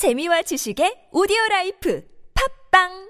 재미와 지식의 오디오 라이프. 팝빵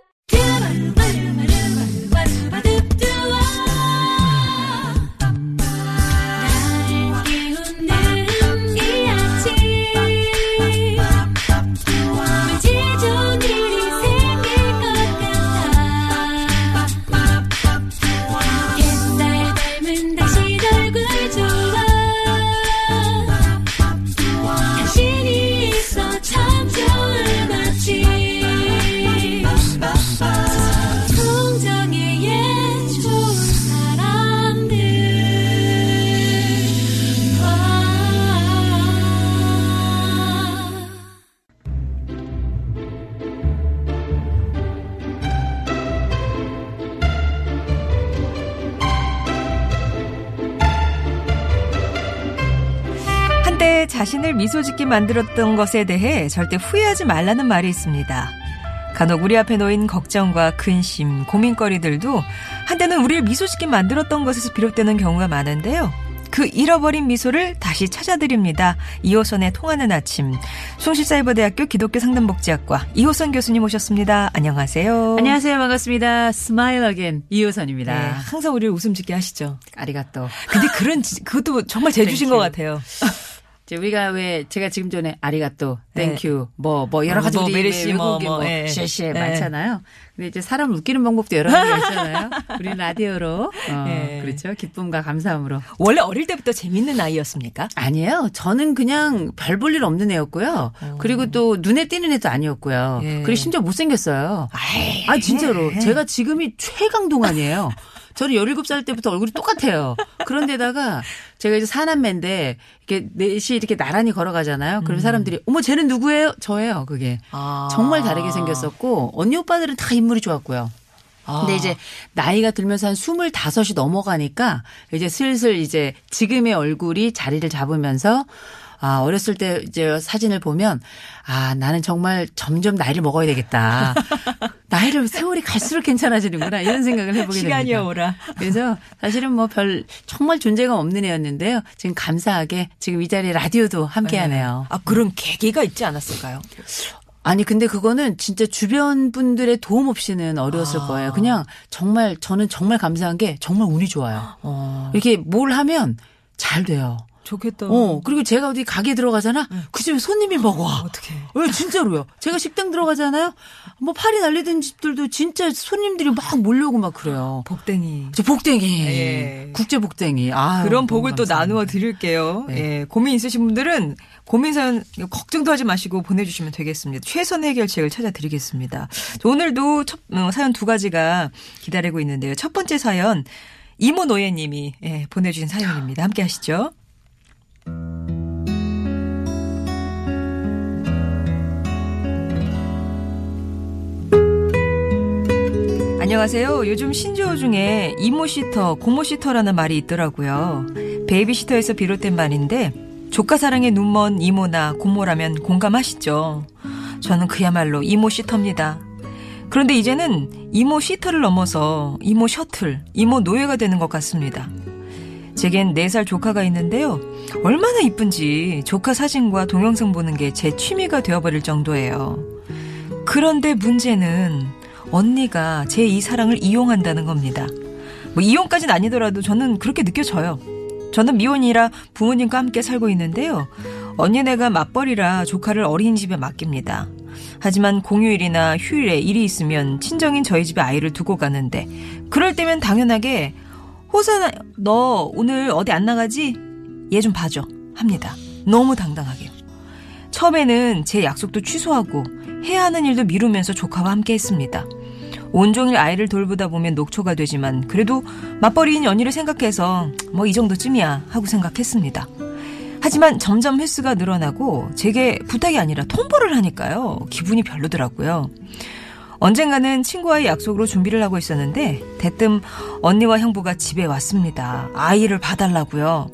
자신을 미소 짓게 만들었던 것에 대해 절대 후회하지 말라는 말이 있습니다. 간혹 우리 앞에 놓인 걱정과 근심, 고민거리들도 한때는 우리를 미소 짓게 만들었던 것에서 비롯되는 경우가 많은데요. 그 잃어버린 미소를 다시 찾아드립니다. 이호선의 통하는 아침. 숭실사이버대학교 기독교 상담복지학과 이호선 교수님 오셨습니다. 안녕하세요. 안녕하세요. 반갑습니다. Smile again 이호선입니다. 네, 항상 우리를 웃음 짓게 하시죠. ありがとう. 근데 그런, 지- 그것도 정말 Thank 것. 같아요. 우리가 왜 제가 지금 전에 ありがとう, 네. Thank you, 뭐뭐 여러 어, 가지 뭐 우리 merci, 외국인 뭐, 뭐, 뭐, 예. 谢谢 네. 많잖아요. 근데 이제 사람 웃기는 방법도 여러 가지가 있잖아요. 우리 라디오로 어, 예. 그렇죠. 기쁨과 감사함으로. 원래 어릴 때부터 재밌는 아이였습니까? 아니에요. 저는 그냥 별 볼 일 없는 애였고요. 그리고 또 눈에 띄는 애도 아니었고요. 어. 예. 그리고 심지어 못생겼어요. 아, 진짜로. 제가 지금이 최강 동안이에요. 저는 17살 때부터 얼굴이 똑같아요. 그런데다가 제가 이제 사남매인데 이렇게 넷이 이렇게 나란히 걸어가잖아요. 그럼 사람들이 어머 쟤는 누구예요? 저예요. 그게. 아. 정말 다르게 생겼었고 언니 오빠들은 다 인물이 좋았고요. 아. 근데 이제 나이가 들면서 한 스물다섯이 넘어가니까 이제 슬슬 이제 지금의 얼굴이 자리를 잡으면서 아, 어렸을 때 이제 사진을 보면 아, 나는 정말 점점 나이를 먹어야 되겠다. 나이를 세월이 갈수록 괜찮아지는구나. 이런 생각을 해보게 시간이 됩니다. 오라. 그래서 사실은 뭐 별 정말 존재감 없는 애였는데요. 지금 감사하게 지금 이 자리에 라디오도 함께 하네요. 아, 그런 계기가 있지 않았을까요? 아니 근데 그거는 진짜 주변 분들의 도움 없이는 어려웠을 아. 거예요. 그냥 정말 저는 정말 감사한 게 정말 운이 좋아요. 어. 이렇게 뭘 하면 잘 돼요. 좋겠다. 어 그리고 제가 어디 가게 들어가잖아. 그 집에 손님이 먹어. 어떻게? 왜 진짜로요? 제가 식당 들어가잖아요. 뭐 팔이 날리던 집들도 진짜 손님들이 막 몰려오고 막 그래요. 복댕이. 저 복댕이, 예. 국제 복댕이. 아 그런 복을 또 나누어 드릴게요. 네. 예, 고민 있으신 분들은 고민 사연 걱정도 하지 마시고 보내주시면 되겠습니다. 최선 해결책을 찾아드리겠습니다. 자, 오늘도 첫, 어, 사연 두 가지가 기다리고 있는데요. 첫 번째 사연 이모 노예님이 예, 보내주신 사연입니다. 함께 하시죠. 안녕하세요. 요즘 신조어 중에 이모시터, 고모시터라는 말이 있더라고요. 베이비시터에서 비롯된 말인데 조카 사랑에 눈먼 이모나 고모라면 공감하시죠? 저는 그야말로 이모시터입니다. 그런데 이제는 이모 시터를 넘어서 이모 셔틀, 이모 노예가 되는 것 같습니다. 제겐 4살 조카가 있는데요. 얼마나 이쁜지 조카 사진과 동영상 보는 게 제 취미가 되어버릴 정도예요. 그런데 문제는 언니가 제 이 사랑을 이용한다는 겁니다. 뭐 이용까지는 아니더라도 저는 그렇게 느껴져요. 저는 미혼이라 부모님과 함께 살고 있는데요. 언니네가 맞벌이라 조카를 어린이집에 맡깁니다. 하지만 공휴일이나 휴일에 일이 있으면 친정인 저희 집에 아이를 두고 가는데 그럴 때면 당연하게 호선아 너 오늘 어디 안 나가지? 얘 좀 봐줘 합니다. 너무 당당하게요. 처음에는 제 약속도 취소하고 해야 하는 일도 미루면서 조카와 함께 했습니다. 온종일 아이를 돌보다 보면 녹초가 되지만 그래도 맞벌이인 연희를 생각해서 뭐 이 정도쯤이야 하고 생각했습니다. 하지만 점점 횟수가 늘어나고 제게 부탁이 아니라 통보를 하니까요. 기분이 별로더라고요. 언젠가는 친구와의 약속으로 준비를 하고 있었는데 대뜸 언니와 형부가 집에 왔습니다. 아이를 봐달라고요.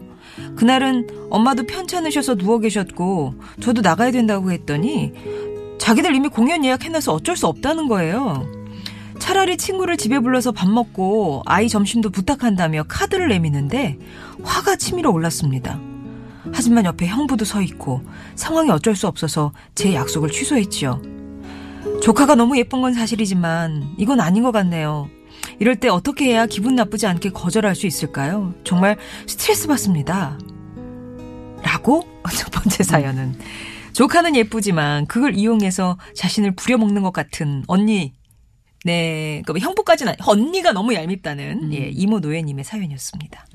그날은 엄마도 편찮으셔서 누워 계셨고 저도 나가야 된다고 했더니 자기들 이미 공연 예약해놔서 어쩔 수 없다는 거예요. 차라리 친구를 집에 불러서 밥 먹고 아이 점심도 부탁한다며 카드를 내미는데 화가 치밀어 올랐습니다. 하지만 옆에 형부도 서 있고 상황이 어쩔 수 없어서 제 약속을 취소했지요. 조카가 너무 예쁜 건 사실이지만 이건 아닌 것 같네요. 이럴 때 어떻게 해야 기분 나쁘지 않게 거절할 수 있을까요? 정말 스트레스 받습니다. 라고 첫 번째 사연은 조카는 예쁘지만 그걸 이용해서 자신을 부려먹는 것 같은 언니 네, 그 형부까지는 언니가 너무 얄밉다는 예, 이모 노예님의 사연이었습니다.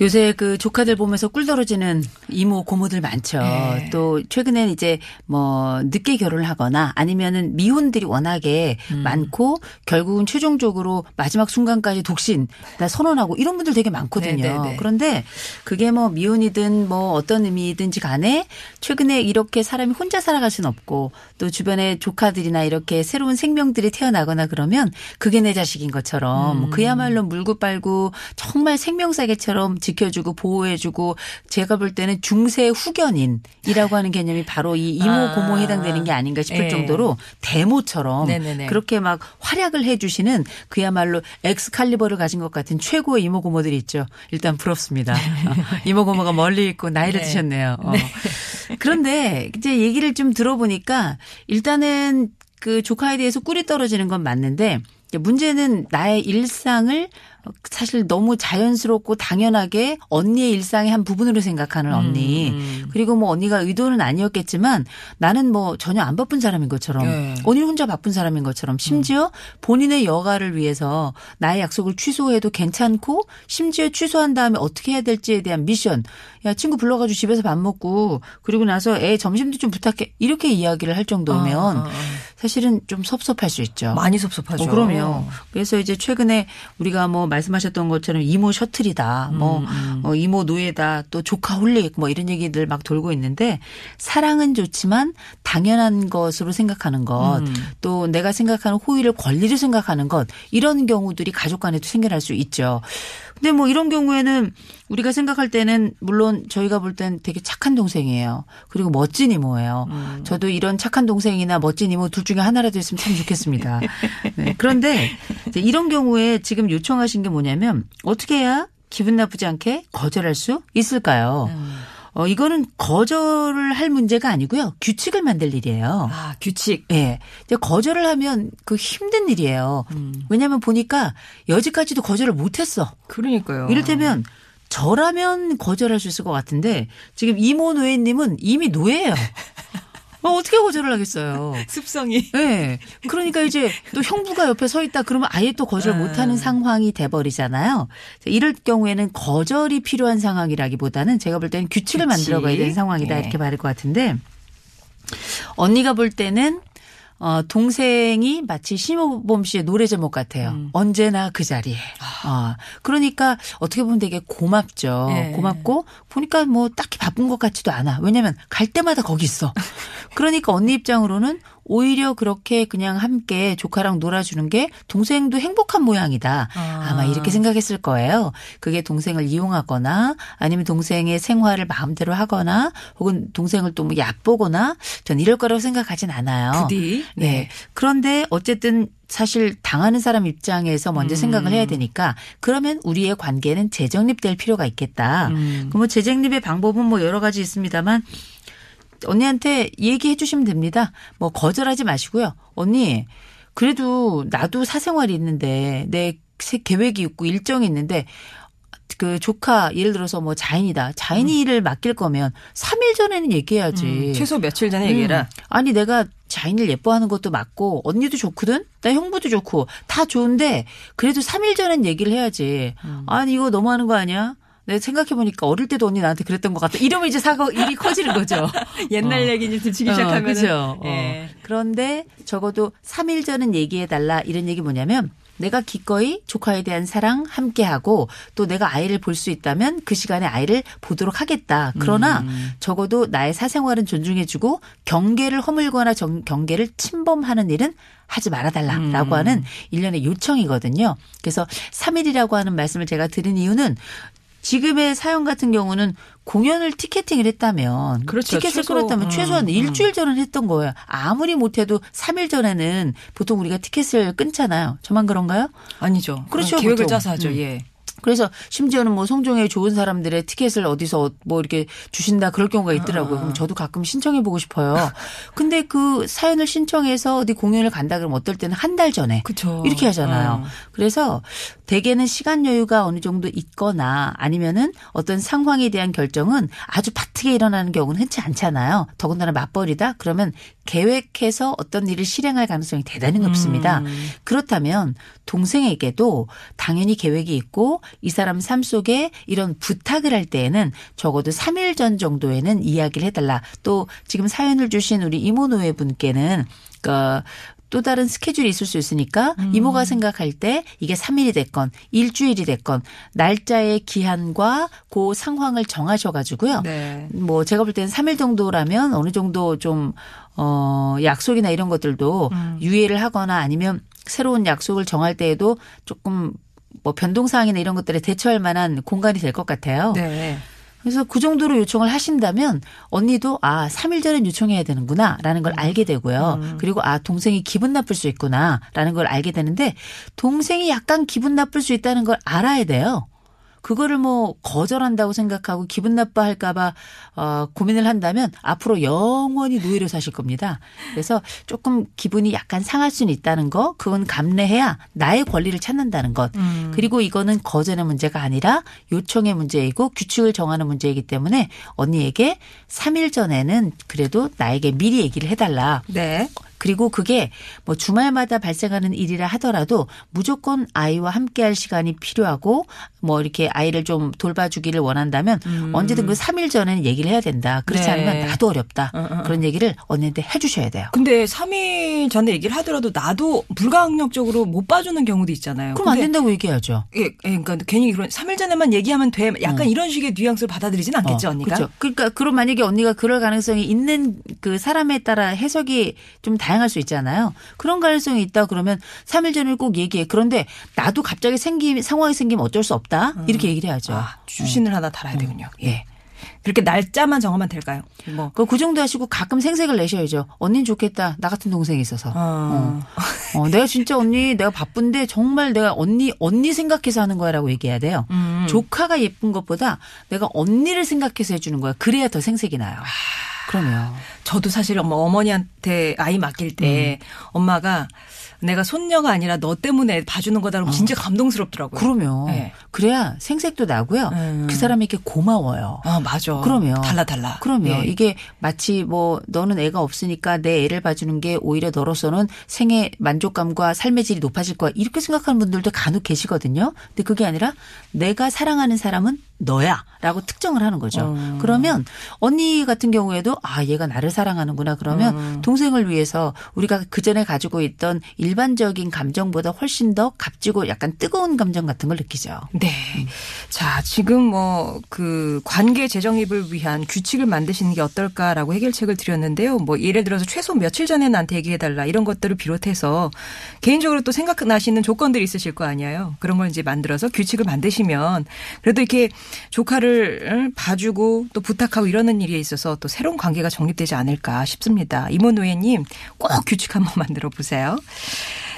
요새 그 조카들 보면서 꿀 떨어지는 이모 고모들 많죠. 네. 또 최근엔 이제 뭐 늦게 결혼을 하거나 아니면은 미혼들이 워낙에 음. 많고 결국은 최종적으로 마지막 순간까지 독신 나 선언하고 이런 분들 되게 많거든요. 네, 네, 네. 그런데 그게 뭐 미혼이든 뭐 어떤 의미든지 간에 최근에 이렇게 사람이 혼자 살아갈 수는 없고 또 주변에 조카들이나 이렇게 새로운 생명들이 태어나거나 그러면 그게 내 자식인 것처럼 음. 그야말로 물고 빨고 정말 생명사계처럼 지켜주고 보호해주고 제가 볼 때는 중세 후견인이라고 하는 개념이 바로 이 이모 아. 고모에 해당되는 게 아닌가 싶을 예. 정도로 데모처럼 네네네. 그렇게 막 활약을 해주시는 그야말로 엑스칼리버를 가진 것 같은 최고의 이모 고모들이 있죠. 일단 부럽습니다. 어, 이모 고모가 멀리 있고 나이를 네. 드셨네요. 어. 그런데 이제 얘기를 좀 들어보니까 일단은 그 조카에 대해서 꿀이 떨어지는 건 맞는데 문제는 나의 일상을 사실 너무 자연스럽고 당연하게 언니의 일상의 한 부분으로 생각하는 언니. 음. 그리고 뭐 언니가 의도는 아니었겠지만 나는 뭐 전혀 안 바쁜 사람인 것처럼 네. 언니 혼자 바쁜 사람인 것처럼 심지어 본인의 여가를 위해서 나의 약속을 취소해도 괜찮고 심지어 취소한 다음에 어떻게 해야 될지에 대한 미션. 야 친구 불러가지고 집에서 밥 먹고 그리고 나서 애 점심도 좀 부탁해 이렇게 이야기를 할 정도면 아, 아, 아. 사실은 좀 섭섭할 수 있죠. 많이 섭섭하죠. 어, 그럼요. 그래서 이제 최근에 우리가 뭐 말씀하셨던 것처럼 이모 셔틀이다, 뭐 음, 어, 이모 노예다, 또 조카 홀릭 뭐 이런 얘기들 막 돌고 있는데 사랑은 좋지만 당연한 것으로 생각하는 것, 음. 또 내가 생각하는 호의를 권리로 생각하는 것 이런 경우들이 가족 간에도 생겨날 수 있죠. 근데 뭐 이런 경우에는 우리가 생각할 때는 물론 저희가 볼 땐 되게 착한 동생이에요. 그리고 멋진 이모예요. 음. 저도 이런 착한 동생이나 멋진 이모 둘 중에 하나라도 있으면 참 좋겠습니다. 네. 그런데 이런 경우에 지금 요청하신 게 뭐냐면 어떻게 해야 기분 나쁘지 않게 거절할 수 있을까요? 음. 어, 이거는 거절을 할 문제가 아니고요. 규칙을 만들 일이에요. 아, 규칙. 예. 이제 거절을 하면 그 힘든 일이에요. 음. 왜냐하면 보니까 여지까지도 거절을 못했어. 그러니까요. 이를테면 저라면 거절할 수 있을 것 같은데 지금 이모 노예님은 이미 노예예요. 어, 어떻게 거절을 하겠어요? 습성이. 네. 그러니까 이제 또 형부가 옆에 서 있다 그러면 아예 또 거절 음. 못하는 상황이 돼버리잖아요. 이럴 경우에는 거절이 필요한 상황이라기보다는 제가 볼 때는 규칙을 규칙. 만들어가야 되는 상황이다 예. 이렇게 말할 것 같은데 언니가 볼 때는 어, 동생이 마치 심호범 씨의 노래 제목 같아요. 음. 언제나 그 자리에. 어, 그러니까 어떻게 보면 되게 고맙죠. 예. 고맙고 보니까 뭐 딱히 바쁜 것 같지도 않아. 왜냐면 갈 때마다 거기 있어. 그러니까 언니 입장으로는 오히려 그렇게 그냥 함께 조카랑 놀아주는 게 동생도 행복한 모양이다. 아. 아마 이렇게 생각했을 거예요. 그게 동생을 이용하거나 아니면 동생의 생활을 마음대로 하거나 혹은 동생을 또 뭐 얕보거나 전 이럴 거라고 생각하진 않아요. 부디. 네. 그런데 어쨌든 사실 당하는 사람 입장에서 먼저 음. 생각을 해야 되니까 그러면 우리의 관계는 재정립될 필요가 있겠다. 음. 그뭐 재정립의 방법은 뭐 여러 가지 있습니다만 언니한테 얘기해 주시면 됩니다. 뭐 거절하지 마시고요. 언니 그래도 나도 사생활이 있는데 내 세- 계획이 있고 일정이 있는데 그 조카 예를 들어서 뭐 자인이다. 자인이 일을 맡길 거면 3일 전에는 얘기해야지. 음, 최소 며칠 전에 얘기해라. 음. 아니 내가 자인을 예뻐하는 것도 맞고 언니도 좋거든. 나 형부도 좋고 다 좋은데 그래도 3일 전엔 얘기를 해야지. 음. 아니 이거 너무하는 거 아니야? 내가 생각해 보니까 어릴 때도 언니 나한테 그랬던 것 같다. 이러면 이제 사고 일이 커지는 거죠. 옛날 어. 얘기 이제 어, 시작하면. 그죠. 예. 어. 그런데 적어도 3일 전은 얘기해 달라 이런 얘기 뭐냐면 내가 기꺼이 조카에 대한 사랑 함께하고 또 내가 아이를 볼 수 있다면 그 시간에 아이를 보도록 하겠다. 그러나 음. 적어도 나의 사생활은 존중해주고 경계를 허물거나 정- 경계를 침범하는 일은 하지 말아달라라고 음. 하는 일련의 요청이거든요. 그래서 3일이라고 하는 말씀을 제가 드린 이유는 지금의 사연 같은 경우는 공연을 티켓팅을 했다면 그렇죠. 티켓을 최소, 끊었다면 음, 최소한 음. 일주일 전은 했던 거예요. 아무리 못해도 3일 전에는 보통 우리가 티켓을 끊잖아요. 저만 그런가요? 아니죠. 그렇죠, 계획을 보통. 짜서 하죠. 음. 예. 그래서 심지어는 뭐 성종에 좋은 사람들의 티켓을 어디서 뭐 이렇게 주신다 그럴 경우가 있더라고요. 그럼 저도 가끔 신청해 보고 싶어요. 근데 그 사연을 신청해서 어디 공연을 간다 그러면 어떨 때는 한 달 전에 그쵸. 이렇게 하잖아요. 어. 그래서 대개는 시간 여유가 어느 정도 있거나 아니면은 어떤 상황에 대한 결정은 아주 바트게 일어나는 경우는 흔치 않잖아요. 더군다나 맞벌이다 그러면 계획해서 어떤 일을 실행할 가능성이 대단히 높습니다. 음. 그렇다면 동생에게도 당연히 계획이 있고 이 사람 삶 속에 이런 부탁을 할 때에는 적어도 3일 전 정도에는 이야기를 해달라. 또 지금 사연을 주신 우리 이모 노예 분께는 그, 또 다른 스케줄이 있을 수 있으니까 음. 이모가 생각할 때 이게 3일이 됐건 일주일이 됐건 날짜의 기한과 그 상황을 정하셔가지고요. 네. 뭐 제가 볼 때는 3일 정도라면 어느 정도 좀, 어, 약속이나 이런 것들도 음. 유예를 하거나 아니면 새로운 약속을 정할 때에도 조금 뭐 변동 사항이나 이런 것들에 대처할 만한 공간이 될 것 같아요. 네. 그래서 그 정도로 요청을 하신다면 언니도 아, 3일 전에 요청해야 되는구나 라는 걸 알게 되고요. 그리고 아, 동생이 기분 나쁠 수 있구나 라는 걸 알게 되는데 동생이 약간 기분 나쁠 수 있다는 걸 알아야 돼요. 그거를 뭐 거절한다고 생각하고 기분 나빠할까봐 어, 고민을 한다면 앞으로 영원히 노예로 사실 겁니다. 그래서 조금 기분이 약간 상할 수는 있다는 거, 그건 감내해야 나의 권리를 찾는다는 것. 그리고 이거는 거절의 문제가 아니라 요청의 문제이고 규칙을 정하는 문제이기 때문에 언니에게 3일 전에는 그래도 나에게 미리 얘기를 해달라. 네. 그리고 그게 뭐 주말마다 발생하는 일이라 하더라도 무조건 아이와 함께 할 시간이 필요하고 뭐 이렇게 아이를 좀 돌봐주기를 원한다면 언제든 그 3일 전에는 얘기를 해야 된다. 그렇지 네. 않으면 나도 어렵다. 어, 어, 어. 그런 얘기를 언니한테 해주셔야 돼요. 근데 3일 전에 얘기를 하더라도 나도 불가항력적으로 못 봐주는 경우도 있잖아요. 그럼 안 된다고 얘기하죠. 예, 예, 그러니까 괜히 이런 3일 전에만 얘기하면 돼. 약간 이런 식의 뉘앙스를 받아들이진 않겠죠, 어, 언니가? 그렇죠. 그러니까 그럼 만약에 언니가 그럴 가능성이 있는 그 사람에 따라 해석이 좀 다양할 수 있잖아요. 그런 가능성이 있다 그러면 3일 전에 꼭 얘기해. 그런데 나도 갑자기 생기 상황이 생기면 어쩔 수 없다. 이렇게 얘기를 해야죠. 아, 추신을 하나 달아야 되군요. 예. 그렇게 날짜만 정하면 될까요? 뭐. 그, 그 정도 하시고 가끔 생색을 내셔야죠. 언니는 좋겠다. 나 같은 동생이 있어서. 어. 어, 내가 진짜 언니 내가 바쁜데 정말 내가 언니 언니 생각해서 하는 거야 라고 얘기해야 돼요. 음. 조카가 예쁜 것보다 내가 언니를 생각해서 해주는 거야. 그래야 더 생색이 나요. 그러면 저도 사실 엄마 어머니한테 아이 맡길 때 음. 엄마가 내가 손녀가 아니라 너 때문에 애 봐주는 거다라고 진짜 감동스럽더라고요. 어. 그러면 네. 그래야 생색도 나고요. 음. 그 사람에게 고마워요. 아, 맞아. 그러면 달라 달라. 그러면 예. 이게 마치 뭐 너는 애가 없으니까 내 애를 봐주는 게 오히려 너로서는 생애 만족감과 삶의 질이 높아질 거야 이렇게 생각하는 분들도 간혹 계시거든요. 근데 그게 아니라 내가 사랑하는 사람은 너야라고 특정을 하는 거죠. 음. 그러면 언니 같은 경우에도 아 얘가 나를 사랑하는구나 그러면 음. 동생을 위해서 우리가 그 전에 가지고 있던 일반적인 감정보다 훨씬 더 값지고 약간 뜨거운 감정 같은 걸 느끼죠. 네. 자, 지금 뭐, 그, 관계 재정립을 위한 규칙을 만드시는 게 어떨까라고 해결책을 드렸는데요. 뭐, 예를 들어서 최소 며칠 전에 나한테 얘기해달라 이런 것들을 비롯해서 개인적으로 또 생각나시는 조건들이 있으실 거 아니에요. 그런 걸 이제 만들어서 규칙을 만드시면 그래도 이렇게 조카를 응, 봐주고 또 부탁하고 이러는 일에 있어서 또 새로운 관계가 정립되지 않을까 싶습니다. 이모노예님 꼭 규칙 한번 만들어 보세요.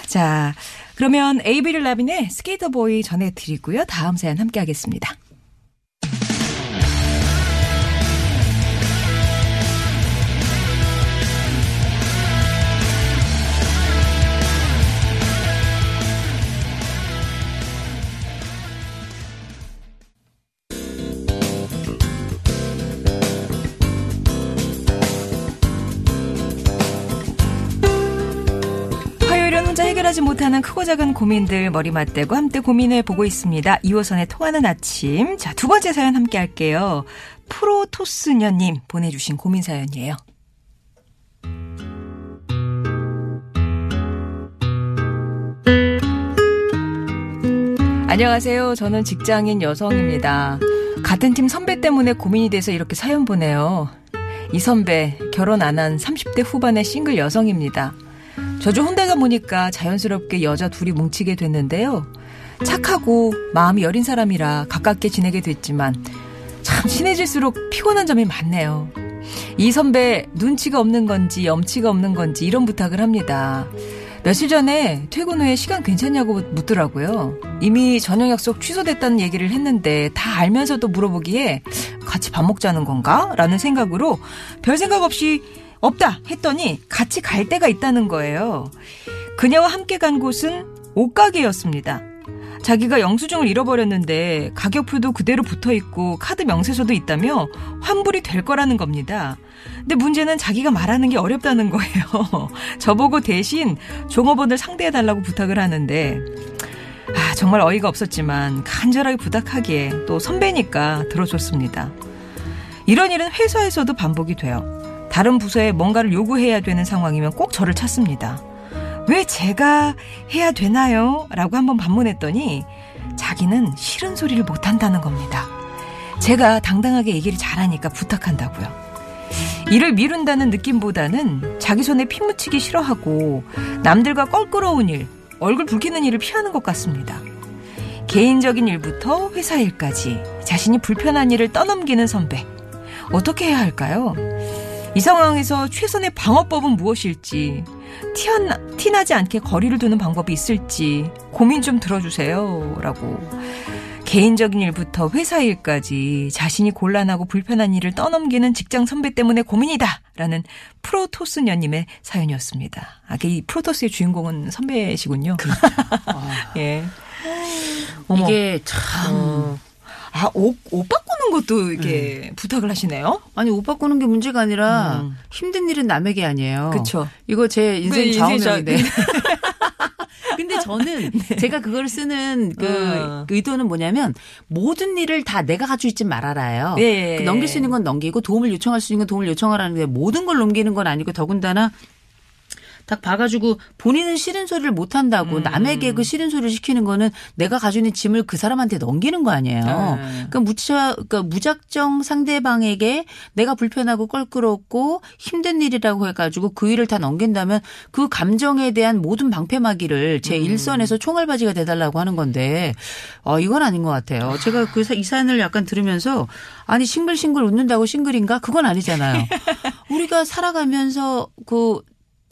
자, 그러면 에이비릴 라빈의 스케이터 보이 전해드리고요. 다음 사연 함께 하겠습니다. 해결하지 못하는 크고 작은 고민들 머리 맞대고 함께 고민해 보고 있습니다. 2호선의 통하는 아침. 자, 두 번째 사연 함께 할게요. 프로토스녀님 보내주신 고민 사연이에요. 안녕하세요. 저는 직장인 여성입니다. 같은 팀 선배 때문에 고민이 돼서 이렇게 사연 보내요. 이 선배, 결혼 안 한 30대 후반의 싱글 여성입니다. 저주 혼대가 보니까 자연스럽게 여자 둘이 뭉치게 됐는데요. 착하고 마음이 여린 사람이라 가깝게 지내게 됐지만 참 친해질수록 피곤한 점이 많네요. 이 선배 눈치가 없는 건지 염치가 없는 건지 이런 부탁을 합니다. 며칠 전에 퇴근 후에 시간 괜찮냐고 묻더라고요. 이미 저녁 약속 취소됐다는 얘기를 했는데 다 알면서도 물어보기에 같이 밥 먹자는 건가? 라는 생각으로 별 생각 없이 없다 했더니 같이 갈 데가 있다는 거예요. 그녀와 함께 간 곳은 옷가게였습니다. 자기가 영수증을 잃어버렸는데 가격표도 그대로 붙어 있고 카드 명세서도 있다며 환불이 될 거라는 겁니다. 근데 문제는 자기가 말하는 게 어렵다는 거예요. 저보고 대신 종업원을 상대해 달라고 부탁을 하는데 아, 정말 어이가 없었지만 간절하게 부탁하기에 또 선배니까 들어줬습니다. 이런 일은 회사에서도 반복이 돼요. 다른 부서에 뭔가를 요구해야 되는 상황이면 꼭 저를 찾습니다. 왜 제가 해야 되나요? 라고 한번 반문했더니 자기는 싫은 소리를 못한다는 겁니다. 제가 당당하게 얘기를 잘하니까 부탁한다고요. 일을 미룬다는 느낌보다는 자기 손에 피 묻히기 싫어하고 남들과 껄끄러운 일, 얼굴 붉히는 일을 피하는 것 같습니다. 개인적인 일부터 회사 일까지 자신이 불편한 일을 떠넘기는 선배. 어떻게 해야 할까요? 이 상황에서 최선의 방어법은 무엇일지, 티나, 티나지 않게 거리를 두는 방법이 있을지 고민 좀 들어주세요. 라고. 개인적인 일부터 회사 일까지 자신이 곤란하고 불편한 일을 떠넘기는 직장 선배 때문에 고민이다. 라는 프로토스녀님의 사연이었습니다. 아, 이 프로토스의 주인공은 선배시군요. 예. 어머. 이게 참 어. 아, 옷, 옷 바꾸는 것도 이게 부탁을 하시네요? 아니 옷 바꾸는 게 문제가 아니라 음. 힘든 일은 남에게 아니에요. 그쵸. 이거 제 인생 그 좌우명인데. 좌- 근데 저는 제가 그걸 쓰는 그 어. 의도는 뭐냐면 모든 일을 다 내가 가지고 있지 말아라요. 예. 그 넘길 수 있는 건 넘기고 도움을 요청할 수 있는 건 도움을 요청하라는데 모든 걸 넘기는 건 아니고 더군다나 딱 봐가지고 본인은 싫은 소리를 못 음. 한다고 남에게 그 싫은 소리를 시키는 거는 내가 가지고 있는 짐을 그 사람한테 넘기는 거 아니에요. 네. 그러니까 무차, 그러니까 무작정 상대방에게 내가 불편하고 껄끄럽고 힘든 일이라고 해가지고 그 일을 다 넘긴다면 그 감정에 대한 모든 방패막이를 제 음. 일선에서 총알바지가 돼달라고 하는 건데 어 이건 아닌 것 같아요. 제가 그 이 사연을 약간 들으면서 아니 싱글싱글 웃는다고 싱글인가 그건 아니잖아요. 우리가 살아가면서 그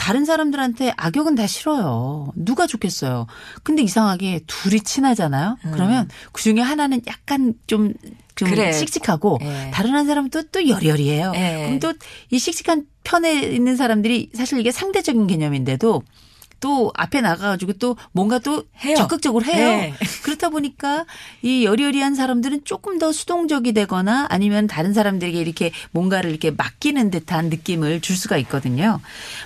다른 사람들한테 악역은 다 싫어요. 누가 좋겠어요. 근데 이상하게 둘이 친하잖아요. 그러면 그 중에 하나는 약간 좀, 좀 그래. 씩씩하고 예. 다른 한 사람은 또, 또 여리여리해요. 예. 그럼 또 이 씩씩한 편에 있는 사람들이 사실 이게 상대적인 개념인데도 또 앞에 나가가지고 또 뭔가 또 해요. 적극적으로 해요. 네. 그렇다 보니까 이 여리여리한 사람들은 조금 더 수동적이 되거나 아니면 다른 사람들에게 이렇게 뭔가를 이렇게 맡기는 듯한 느낌을 줄 수가 있거든요.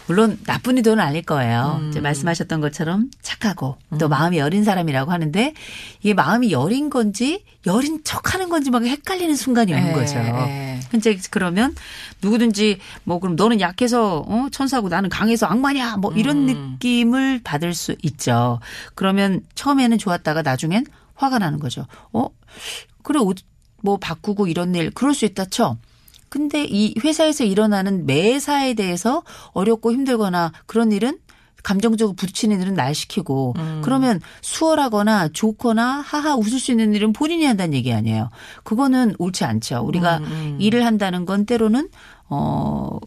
물론 나쁜 의도는 아닐 거예요. 음. 말씀하셨던 것처럼 착하고 또 마음이 여린 사람이라고 하는데 이게 마음이 여린 건지 여린 척 하는 건지 막 헷갈리는 순간이 오는 예, 거죠. 예. 이제 그러면 누구든지 뭐 그럼 너는 약해서 어 천사고 나는 강해서 악마냐 뭐 이런 음. 느낌을 받을 수 있죠. 그러면 처음에는 좋았다가 나중엔 화가 나는 거죠. 어 그래 옷 뭐 바꾸고 이런 일 그럴 수 있다 쳐. 근데 이 회사에서 일어나는 매사에 대해서 어렵고 힘들거나 그런 일은 감정적으로 부딪히는 일은 날 시키고 음. 그러면 수월하거나 좋거나 하하 웃을 수 있는 일은 본인이 한다는 얘기 아니에요. 그거는 옳지 않죠. 우리가 음, 음. 일을 한다는 건 때로는 어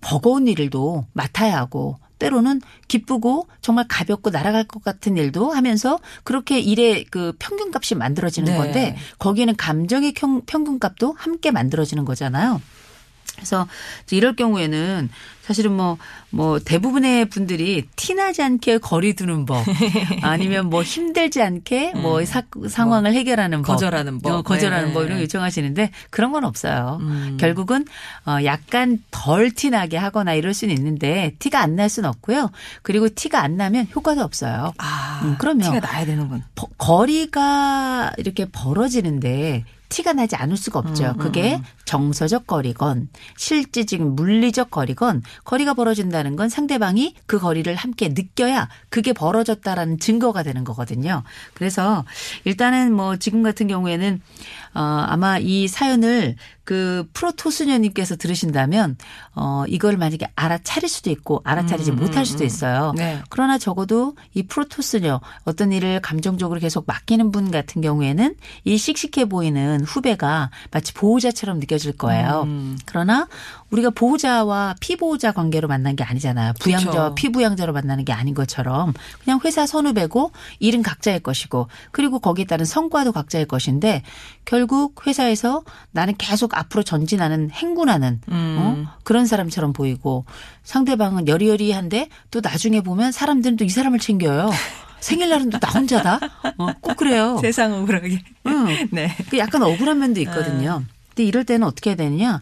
버거운 일도 맡아야 하고 때로는 기쁘고 정말 가볍고 날아갈 것 같은 일도 하면서 그렇게 일의 그 평균값이 만들어지는 네. 건데 거기에는 감정의 평- 평균값도 함께 만들어지는 거잖아요. 그래서 이럴 경우에는 사실은 뭐, 뭐 대부분의 분들이 티나지 않게 거리 두는 법 아니면 뭐 힘들지 않게 뭐 사- 상황을 해결하는 법. 음. 거절하는 법. 어, 거절하는 네. 법 이런 거 요청하시는데 그런 건 없어요. 음. 결국은 어, 약간 덜 티나게 하거나 이럴 수는 있는데 티가 안 날 수는 없고요. 그리고 티가 안 나면 효과도 없어요. 아, 음, 그럼요. 티가 나야 되는군. 버- 거리가 이렇게 벌어지는데 티가 나지 않을 수가 없죠. 음, 그게 음. 정서적 거리건 실질적인 물리적 거리건 거리가 벌어진다는 건 상대방이 그 거리를 함께 느껴야 그게 벌어졌다라는 증거가 되는 거거든요. 그래서 일단은 뭐 지금 같은 경우에는 어 아마 이 사연을 그 프로토스녀님께서 들으신다면 어 이걸 만약에 알아차릴 수도 있고 알아차리지 음, 못할 음, 수도 음. 있어요. 네. 그러나 적어도 이 프로토스녀 어떤 일을 감정적으로 계속 맡기는 분 같은 경우에는 이 씩씩해 보이는 후배가 마치 보호자처럼 느껴질 거예요. 음. 그러나 우리가 보호자와 피보호자 관계로 만난 게 아니잖아요. 부양자와 그쵸. 피부양자로 만나는 게 아닌 것처럼 그냥 회사 선후배고 일은 각자의 것이고 그리고 거기에 따른 성과도 각자의 것인데 결국 회사에서 나는 계속 앞으로 전진하는 행군하는 어? 그런 사람처럼 보이고 상대방은 여리여리한데 또 나중에 보면 사람들은 또 이 사람을 챙겨요. 생일날은 또 나 혼자다. 어, 꼭 그래요. 세상 억울하게. 응. 네. 그 약간 억울한 면도 있거든요. 근데 이럴 때는 어떻게 해야 되느냐?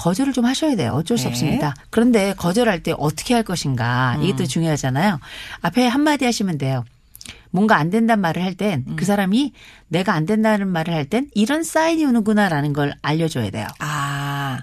거절을 좀 하셔야 돼요. 어쩔 수 네. 없습니다. 그런데 거절할 때 어떻게 할 것인가? 이게 또 중요하잖아요. 앞에 한마디 하시면 돼요. 뭔가 안 된단 말을 할 땐그 사람이 내가 안 된다는 말을 할 땐 이런 사인이 오는구나라는 걸 알려줘야 돼요. 아,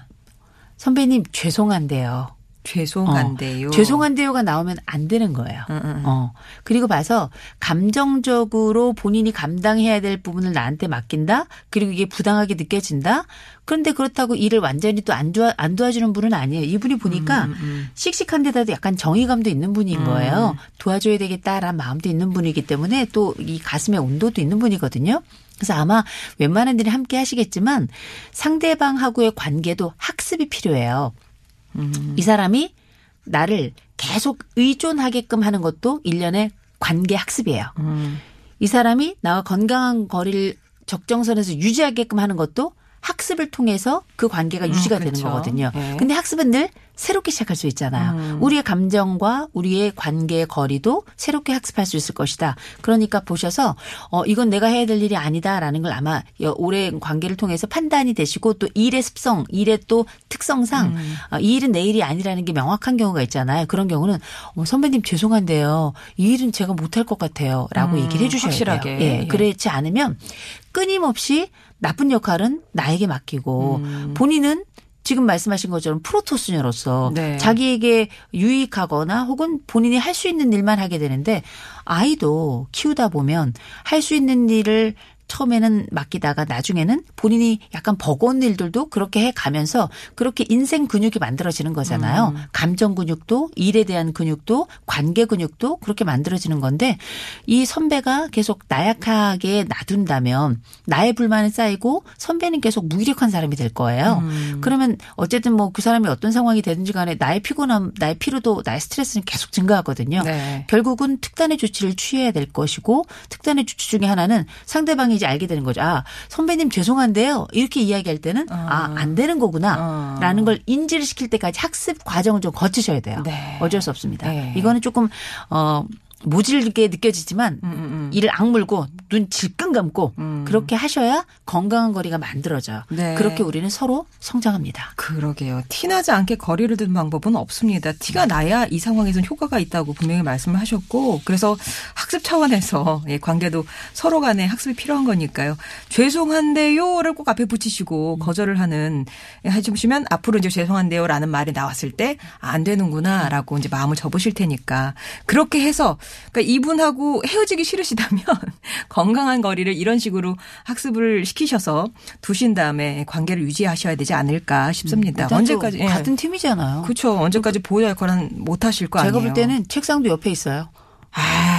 선배님 죄송한데요. 죄송한데요. 어, 죄송한데요가 나오면 안 되는 거예요. 어. 그리고 봐서 감정적으로 본인이 감당해야 될 부분을 나한테 맡긴다? 그리고 이게 부당하게 느껴진다? 그런데 그렇다고 일을 완전히 또 안 도와, 안 도와주는 분은 아니에요. 이분이 보니까 씩씩한 데다도 약간 정의감도 있는 분인 거예요. 도와줘야 되겠다라는 마음도 있는 분이기 때문에 또 이 가슴에 온도도 있는 분이거든요. 그래서 아마 웬만한 분이 함께 하시겠지만 상대방하고의 관계도 학습이 필요해요. 이 사람이 나를 계속 의존하게끔 하는 것도 일련의 관계 학습이에요. 이 사람이 나와 건강한 거리를 적정선에서 유지하게끔 하는 것도 학습을 통해서 그 관계가 유지가 되는 그렇죠. 거거든요. 네. 근데 학습은 늘 새롭게 시작할 수 있잖아요. 우리의 감정과 우리의 관계의 거리도 새롭게 학습할 수 있을 것이다. 그러니까 보셔서 어 이건 내가 해야 될 일이 아니다라는 걸 아마 여- 오랜 관계를 통해서 판단이 되시고 또 일의 습성, 일의 또 특성상 어, 이 일은 내 일이 아니라는 게 명확한 경우가 있잖아요. 그런 경우는 어, 선배님 죄송한데요. 이 일은 제가 못할 것 같아요.라고 얘기를 해 주셔야 확실하게. 돼요. 예, 예. 그렇지 않으면 끊임없이 나쁜 역할은 나에게 맡기고 본인은 지금 말씀하신 것처럼 프로토스녀로서 네. 자기에게 유익하거나 혹은 본인이 할 수 있는 일만 하게 되는데 아이도 키우다 보면 할 수 있는 일을 처음에는 맡기다가 나중에는 본인이 약간 버거운 일들도 그렇게 해 가면서 그렇게 인생 근육이 만들어지는 거잖아요. 감정 근육도 일에 대한 근육도 관계 근육도 그렇게 만들어지는 건데 이 선배가 계속 나약하게 놔둔다면 나의 불만은 쌓이고 선배는 계속 무기력한 사람이 될 거예요. 그러면 어쨌든 뭐 그 사람이 어떤 상황이 되든지 간에 나의 피곤함, 나의 피로도, 나의 스트레스는 계속 증가하거든요. 네. 결국은 특단의 조치를 취해야 될 것이고 특단의 조치 중에 하나는 상대방이 이제 알게 되는 거죠. 아, 선배님 죄송한데요. 이렇게 이야기할 때는 아, 안 되는 거구나. 어. 라는 걸 인지를 시킬 때까지 학습 과정을 좀 거치셔야 돼요. 네. 어쩔 수 없습니다. 네. 이거는 조금 어 모질게 느껴지지만 음, 이를 악물고 눈 질끈 감고 그렇게 하셔야 건강한 거리가 만들어져요. 네. 그렇게 우리는 서로 성장합니다. 그러게요. 티나지 않게 거리를 두는 방법은 없습니다. 티가 나야 이 상황에선 효과가 있다고 분명히 말씀을 하셨고, 그래서 학습 차원에서 예, 관계도 서로 간에 학습이 필요한 거니까요. 죄송한데요를 꼭 앞에 붙이시고 거절을 하는 예, 해주시면 앞으로 이제 죄송한데요라는 말이 나왔을 때 아, 안 되는구나라고 이제 마음을 접으실 테니까 그렇게 해서 그러니까 이분하고 헤어지기 싫으시다면 건강한 거리를 이런 식으로 학습을 시키셔서 두신 다음에 관계를 유지하셔야 되지 않을까 싶습니다. 또 언제까지 예. 같은 팀이잖아요. 그렇죠. 언제까지 보호자 역할은 못 하실 거 아니에요. 제가 볼 때는 책상도 옆에 있어요. 아,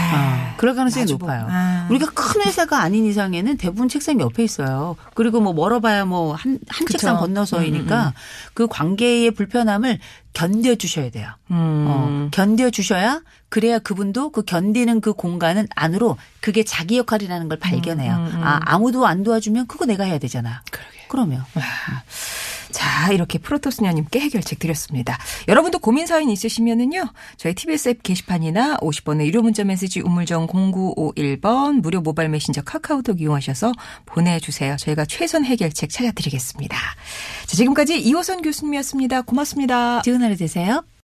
그럴 가능성이 마주 높아요. 보고. 아. 우리가 큰 회사가 아닌 이상에는 대부분 책상 옆에 있어요. 그리고 뭐 멀어봐야 뭐 한 한. 책상 건너서이니까 그 관계의 불편함을 견뎌 주셔야 돼요. 음. 어, 견뎌 주셔야 그래야 그분도 그 견디는 그 공간은 안으로 그게 자기 역할이라는 걸 발견해요. 아 아무도 안 도와주면 그거 내가 해야 되잖아. 그러게. 그러면 자, 이렇게 프로토스냐님께 해결책 드렸습니다. 여러분도 고민 사연 있으시면은요, 저희 TBS 앱 게시판이나 50번의 유료 문자 메시지 우물정 0951번 무료 모바일 메신저 카카오톡 이용하셔서 보내주세요. 저희가 최선 해결책 찾아드리겠습니다. 자, 지금까지 이호선 교수님이었습니다. 고맙습니다. 좋은 하루 되세요.